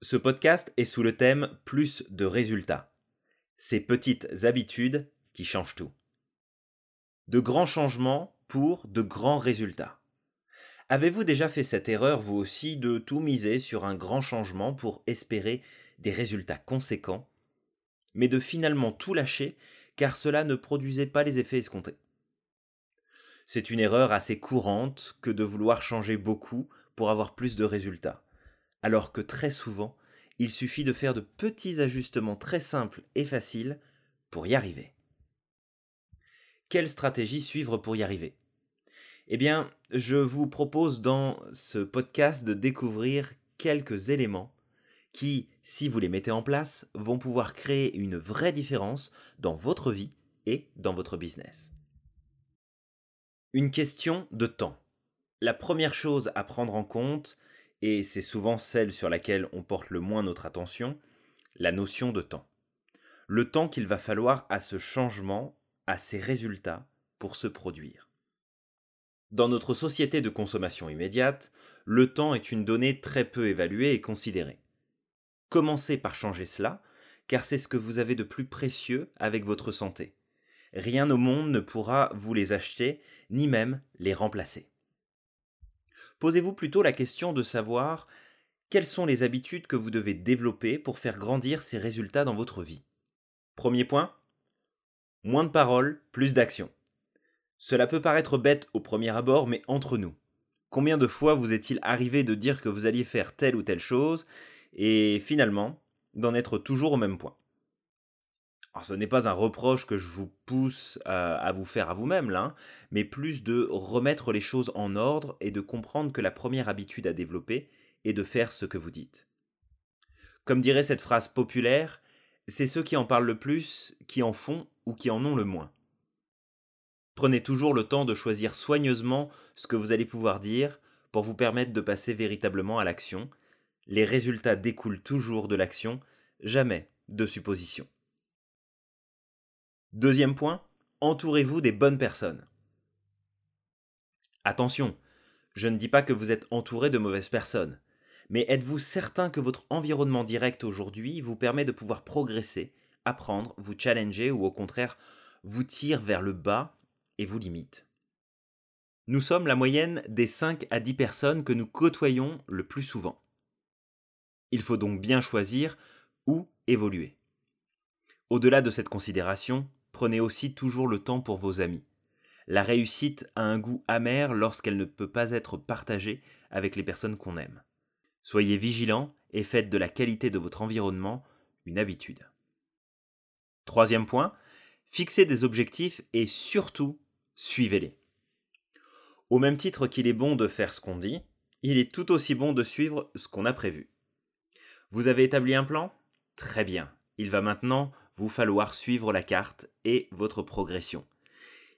Ce podcast est sous le thème Plus de résultats. Ces petites habitudes qui changent tout. De grands changements pour de grands résultats. Avez-vous déjà fait cette erreur, vous aussi, de tout miser sur un grand changement pour espérer des résultats conséquents, mais de finalement tout lâcher car cela ne produisait pas les effets escomptés? C'est une erreur assez courante que de vouloir changer beaucoup pour avoir plus de résultats alors que très souvent, il suffit de faire de petits ajustements très simples et faciles pour y arriver. Quelle stratégie suivre pour y arriver? Eh bien, je vous propose dans ce podcast de découvrir quelques éléments qui, si vous les mettez en place, vont pouvoir créer une vraie différence dans votre vie et dans votre business. Une question de temps. La première chose à prendre en compte, et c'est souvent celle sur laquelle on porte le moins notre attention, la notion de temps. Le temps qu'il va falloir à ce changement, à ces résultats, pour se produire. Dans notre société de consommation immédiate, le temps est une donnée très peu évaluée et considérée. Commencez par changer cela, car c'est ce que vous avez de plus précieux avec votre santé. Rien au monde ne pourra vous les acheter, ni même les remplacer posez-vous plutôt la question de savoir quelles sont les habitudes que vous devez développer pour faire grandir ces résultats dans votre vie. Premier point, moins de paroles, plus d'action. Cela peut paraître bête au premier abord, mais entre nous, combien de fois vous est-il arrivé de dire que vous alliez faire telle ou telle chose, et finalement d'en être toujours au même point? Alors ce n'est pas un reproche que je vous pousse à, vous faire à vous-même là, hein, mais plus de remettre les choses en ordre et de comprendre que la première habitude à développer est de faire ce que vous dites. Comme dirait cette phrase populaire, c'est ceux qui en parlent le plus qui en font ou qui en ont le moins. Prenez toujours le temps de choisir soigneusement ce que vous allez pouvoir dire pour vous permettre de passer véritablement à l'action. Les résultats découlent toujours de l'action, jamais de suppositions. Deuxième point, entourez-vous des bonnes personnes. Attention, je ne dis pas que vous êtes entouré de mauvaises personnes, mais êtes-vous certain que votre environnement direct aujourd'hui vous permet de pouvoir progresser, apprendre, vous challenger ou au contraire vous tire vers le bas et vous limite? Nous sommes la moyenne des 5 à 10 personnes que nous côtoyons le plus souvent. Il faut donc bien choisir où évoluer. Au-delà de cette considération, prenez aussi toujours le temps pour vos amis. La réussite a un goût amer lorsqu'elle ne peut pas être partagée avec les personnes qu'on aime. Soyez vigilants et faites de la qualité de votre environnement une habitude. Troisième point, fixez des objectifs et surtout suivez-les. Au même titre qu'il est bon de faire ce qu'on dit, il est tout aussi bon de suivre ce qu'on a prévu. Vous avez établi un plan? Très bien. Il va maintenant vous falloir suivre la carte et votre progression.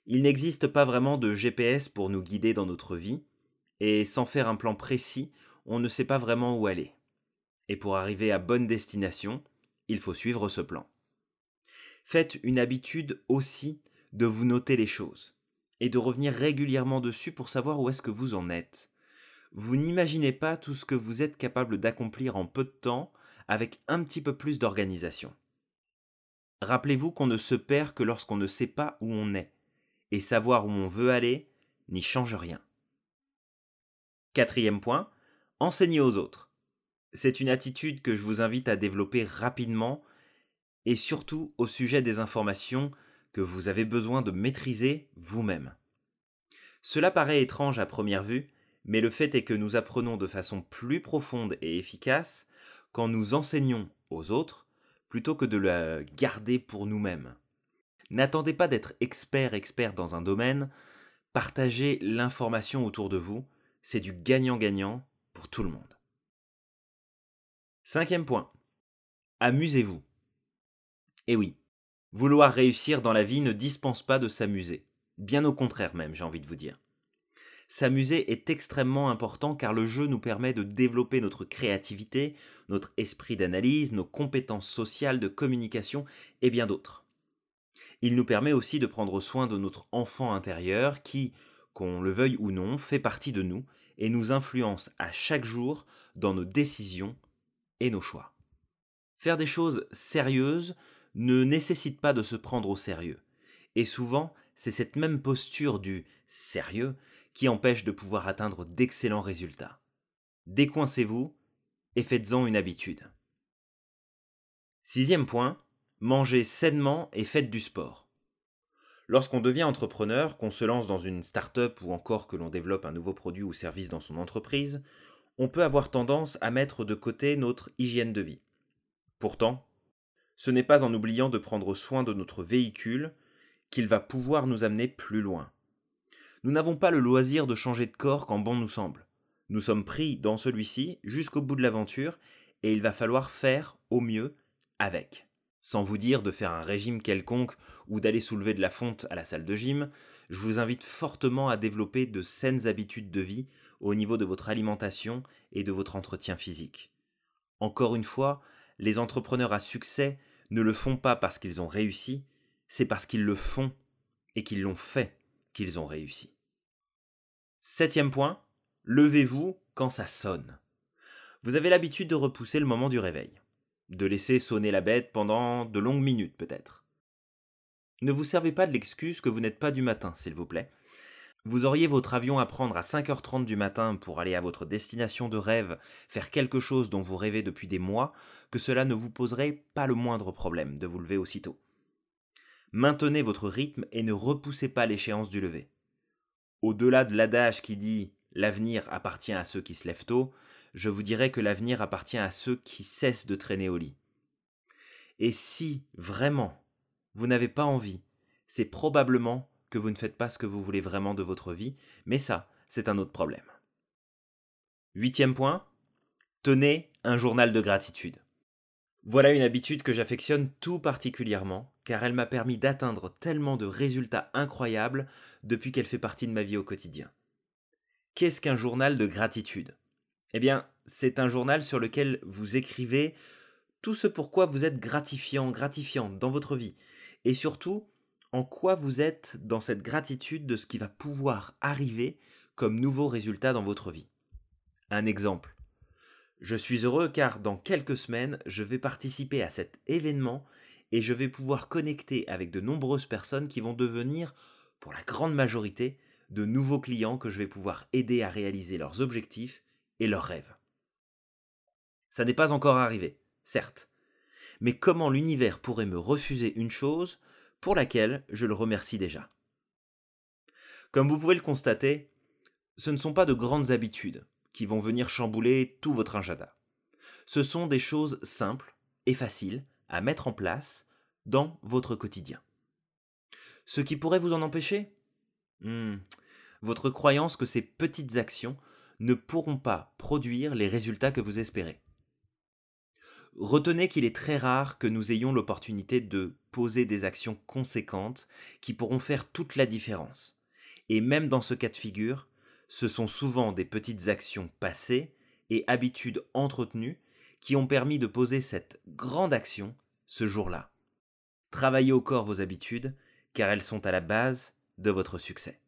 Il n'existe pas vraiment de GPS pour nous guider dans notre vie, et sans faire un plan précis, on ne sait pas vraiment où aller. Et pour arriver à bonne destination, il faut suivre ce plan. Faites une habitude aussi de vous noter les choses, et de revenir régulièrement dessus pour savoir où est-ce que vous en êtes. Vous n'imaginez pas tout ce que vous êtes capable d'accomplir en peu de temps avec un petit peu plus d'organisation. Rappelez-vous qu'on ne se perd que lorsqu'on ne sait pas où on est, et savoir où on veut aller n'y change rien. Quatrième point, enseignez aux autres. C'est une attitude que je vous invite à développer rapidement, et surtout au sujet des informations que vous avez besoin de maîtriser vous-même. Cela paraît étrange à première vue, mais le fait est que nous apprenons de façon plus profonde et efficace quand nous enseignons aux autres plutôt que de la garder pour nous-mêmes. N'attendez pas d'être expert expert dans un domaine, partagez l'information autour de vous, c'est du gagnant-gagnant pour tout le monde. Cinquième point. Amusez-vous. Et oui, vouloir réussir dans la vie ne dispense pas de s'amuser. Bien au contraire même, j'ai envie de vous dire. S'amuser est extrêmement important car le jeu nous permet de développer notre créativité, notre esprit d'analyse, nos compétences sociales de communication et bien d'autres. Il nous permet aussi de prendre soin de notre enfant intérieur qui, qu'on le veuille ou non, fait partie de nous et nous influence à chaque jour dans nos décisions et nos choix. Faire des choses sérieuses ne nécessite pas de se prendre au sérieux. Et souvent, c'est cette même posture du sérieux qui empêche de pouvoir atteindre d'excellents résultats. Décoincez-vous et faites-en une habitude. Sixième point, mangez sainement et faites du sport. Lorsqu'on devient entrepreneur, qu'on se lance dans une start-up ou encore que l'on développe un nouveau produit ou service dans son entreprise, on peut avoir tendance à mettre de côté notre hygiène de vie. Pourtant, ce n'est pas en oubliant de prendre soin de notre véhicule qu'il va pouvoir nous amener plus loin. Nous n'avons pas le loisir de changer de corps quand bon nous semble. Nous sommes pris dans celui-ci jusqu'au bout de l'aventure et il va falloir faire au mieux avec. Sans vous dire de faire un régime quelconque ou d'aller soulever de la fonte à la salle de gym, je vous invite fortement à développer de saines habitudes de vie au niveau de votre alimentation et de votre entretien physique. Encore une fois, les entrepreneurs à succès ne le font pas parce qu'ils ont réussi, c'est parce qu'ils le font et qu'ils l'ont fait qu'ils ont réussi. Septième point, levez-vous quand ça sonne. Vous avez l'habitude de repousser le moment du réveil de laisser sonner la bête pendant de longues minutes peut-être. Ne vous servez pas de l'excuse que vous n'êtes pas du matin, s'il vous plaît. Vous auriez votre avion à prendre à 5h30 du matin pour aller à votre destination de rêve, faire quelque chose dont vous rêvez depuis des mois, que cela ne vous poserait pas le moindre problème de vous lever aussitôt. Maintenez votre rythme et ne repoussez pas l'échéance du lever. Au-delà de l'adage qui dit l'avenir appartient à ceux qui se lèvent tôt, je vous dirais que l'avenir appartient à ceux qui cessent de traîner au lit. Et si, vraiment, vous n'avez pas envie, c'est probablement que vous ne faites pas ce que vous voulez vraiment de votre vie, mais ça, c'est un autre problème. Huitième point, tenez un journal de gratitude. Voilà une habitude que j'affectionne tout particulièrement, car elle m'a permis d'atteindre tellement de résultats incroyables depuis qu'elle fait partie de ma vie au quotidien. Qu'est-ce qu'un journal de gratitude? Eh bien, c'est un journal sur lequel vous écrivez tout ce pourquoi vous êtes gratifiant, gratifiante dans votre vie, et surtout en quoi vous êtes dans cette gratitude de ce qui va pouvoir arriver comme nouveau résultat dans votre vie. Un exemple. Je suis heureux car dans quelques semaines, je vais participer à cet événement et je vais pouvoir connecter avec de nombreuses personnes qui vont devenir, pour la grande majorité, de nouveaux clients que je vais pouvoir aider à réaliser leurs objectifs et leurs rêves. Ça n'est pas encore arrivé, certes, mais comment l'univers pourrait me refuser une chose pour laquelle je le remercie déjà? Comme vous pouvez le constater, ce ne sont pas de grandes habitudes qui vont venir chambouler tout votre agenda. Ce sont des choses simples et faciles à mettre en place dans votre quotidien. Ce qui pourrait vous en empêcher? Hmm, Votre croyance que ces petites actions ne pourront pas produire les résultats que vous espérez. Retenez qu'il est très rare que nous ayons l'opportunité de poser des actions conséquentes qui pourront faire toute la différence. Et même dans ce cas de figure, ce sont souvent des petites actions passées et habitudes entretenues qui ont permis de poser cette grande action ce jour-là. Travaillez au corps vos habitudes, car elles sont à la base de votre succès.